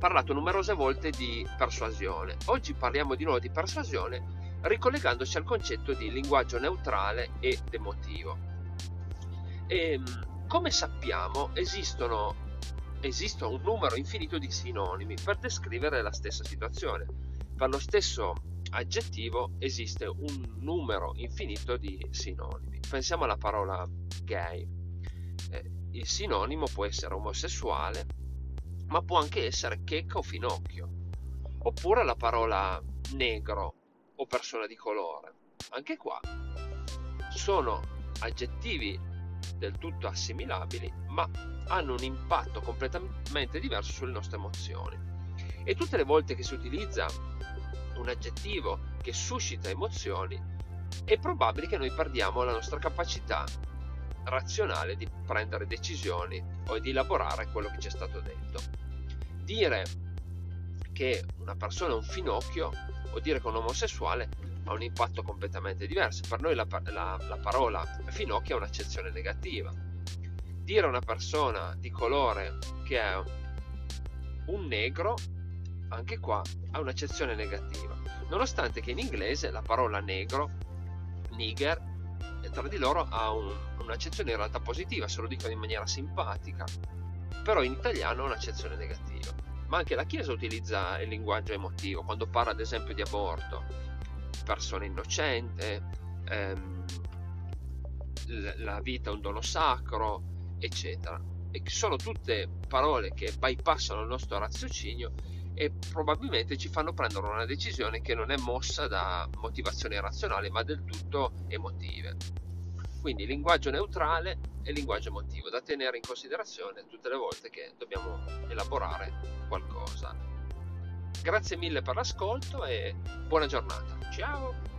parlato numerose volte di persuasione. Oggi parliamo di nuovo di persuasione ricollegandoci al concetto di linguaggio neutrale ed emotivo. E, ehm, come sappiamo esistono, esiste un numero infinito di sinonimi per descrivere la stessa situazione. Per lo stesso aggettivo esiste un numero infinito di sinonimi. Pensiamo alla parola gay. Eh, il sinonimo può essere omosessuale, ma può anche essere checca o finocchio. Oppure la parola negro o persona di colore. Anche qua sono aggettivi del tutto assimilabili, ma hanno un impatto completamente diverso sulle nostre emozioni. E tutte le volte che si utilizza un aggettivo che suscita emozioni, è probabile che noi perdiamo la nostra capacità razionale di prendere decisioni o di elaborare quello che ci è stato detto. Dire che una persona è un finocchio o dire che un omosessuale ha un impatto completamente diverso. Per noi la, la, la parola finocchio è un'accezione negativa. Dire a una persona di colore che è un negro, anche qua ha un'accezione negativa. Nonostante che in inglese la parola negro, nigger, tra di loro ha un, un'accezione in realtà positiva, se lo dicono in maniera simpatica, però in italiano ha un'accezione negativa. Ma anche la Chiesa utilizza il linguaggio emotivo quando parla ad esempio di aborto, persona innocente, ehm, la vita è un dono sacro, eccetera. E sono tutte parole che bypassano il nostro raziocinio e probabilmente ci fanno prendere una decisione che non è mossa da motivazioni razionali ma del tutto emotive. Quindi linguaggio neutrale e linguaggio emotivo da tenere in considerazione tutte le volte che dobbiamo elaborare qualcosa. Grazie mille per l'ascolto e buona giornata. Ciao!